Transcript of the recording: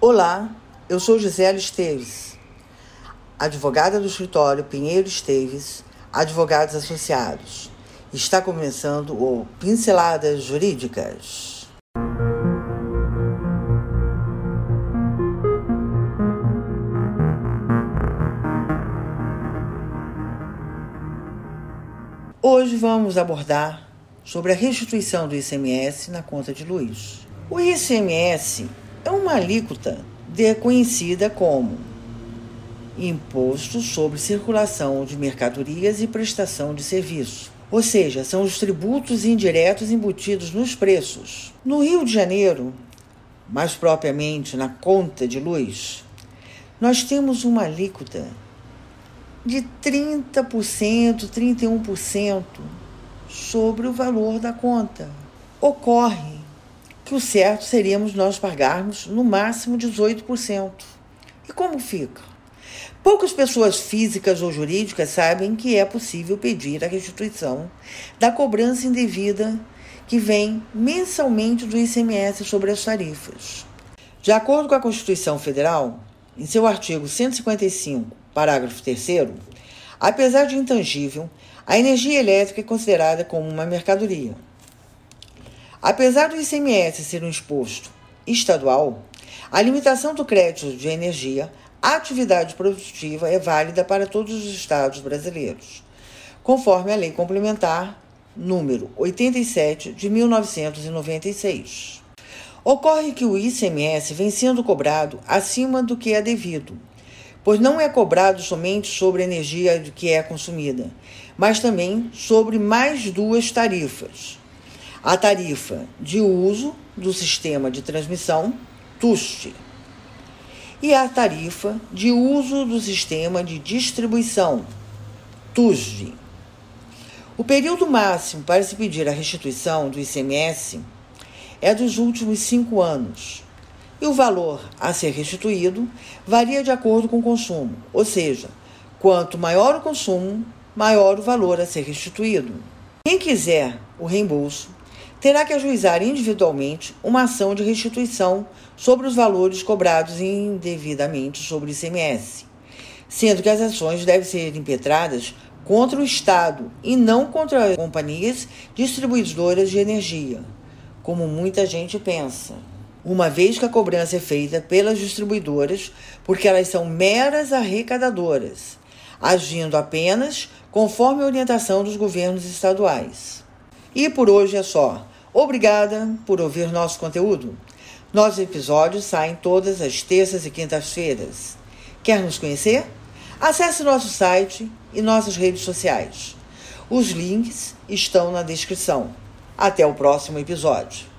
Olá, eu sou Gisele Esteves, advogada do escritório Pinheiro Esteves, advogados associados. Está começando o Pinceladas Jurídicas. Hoje vamos abordar sobre a restituição do ICMS na conta de luz. O ICMS é uma alíquota conhecida como Imposto sobre Circulação de Mercadorias e Prestação de Serviço. Ou seja, são os tributos indiretos embutidos nos preços. No Rio de Janeiro, mais propriamente na conta de luz, nós temos uma alíquota de 30%, 31% sobre o valor da conta. Ocorre que o certo seríamos nós pagarmos no máximo 18%. E como fica? Poucas pessoas físicas ou jurídicas sabem que é possível pedir a restituição da cobrança indevida que vem mensalmente do ICMS sobre as tarifas. De acordo com a Constituição Federal, em seu artigo 155, parágrafo 3, apesar de intangível, a energia elétrica é considerada como uma mercadoria. Apesar do ICMS ser um imposto estadual, a limitação do crédito de energia à atividade produtiva é válida para todos os estados brasileiros, conforme a Lei Complementar número 87 de 1996. Ocorre que o ICMS vem sendo cobrado acima do que é devido, pois não é cobrado somente sobre a energia que é consumida, mas também sobre mais duas tarifas a tarifa de uso do sistema de transmissão, TUST, e a tarifa de uso do sistema de distribuição, TUSD. O período máximo para se pedir a restituição do ICMS é dos últimos cinco anos, e o valor a ser restituído varia de acordo com o consumo, ou seja, quanto maior o consumo, maior o valor a ser restituído. Quem quiser o reembolso terá que ajuizar individualmente uma ação de restituição sobre os valores cobrados indevidamente sobre o ICMS, sendo que as ações devem ser impetradas contra o Estado e não contra companhias distribuidoras de energia, como muita gente pensa. Uma vez que a cobrança é feita pelas distribuidoras, porque elas são meras arrecadadoras, agindo apenas conforme a orientação dos governos estaduais. E por hoje é só. Obrigada por ouvir nosso conteúdo. Nossos episódios saem todas as terças e quintas-feiras. Quer nos conhecer? Acesse nosso site e nossas redes sociais. Os links estão na descrição. Até o próximo episódio.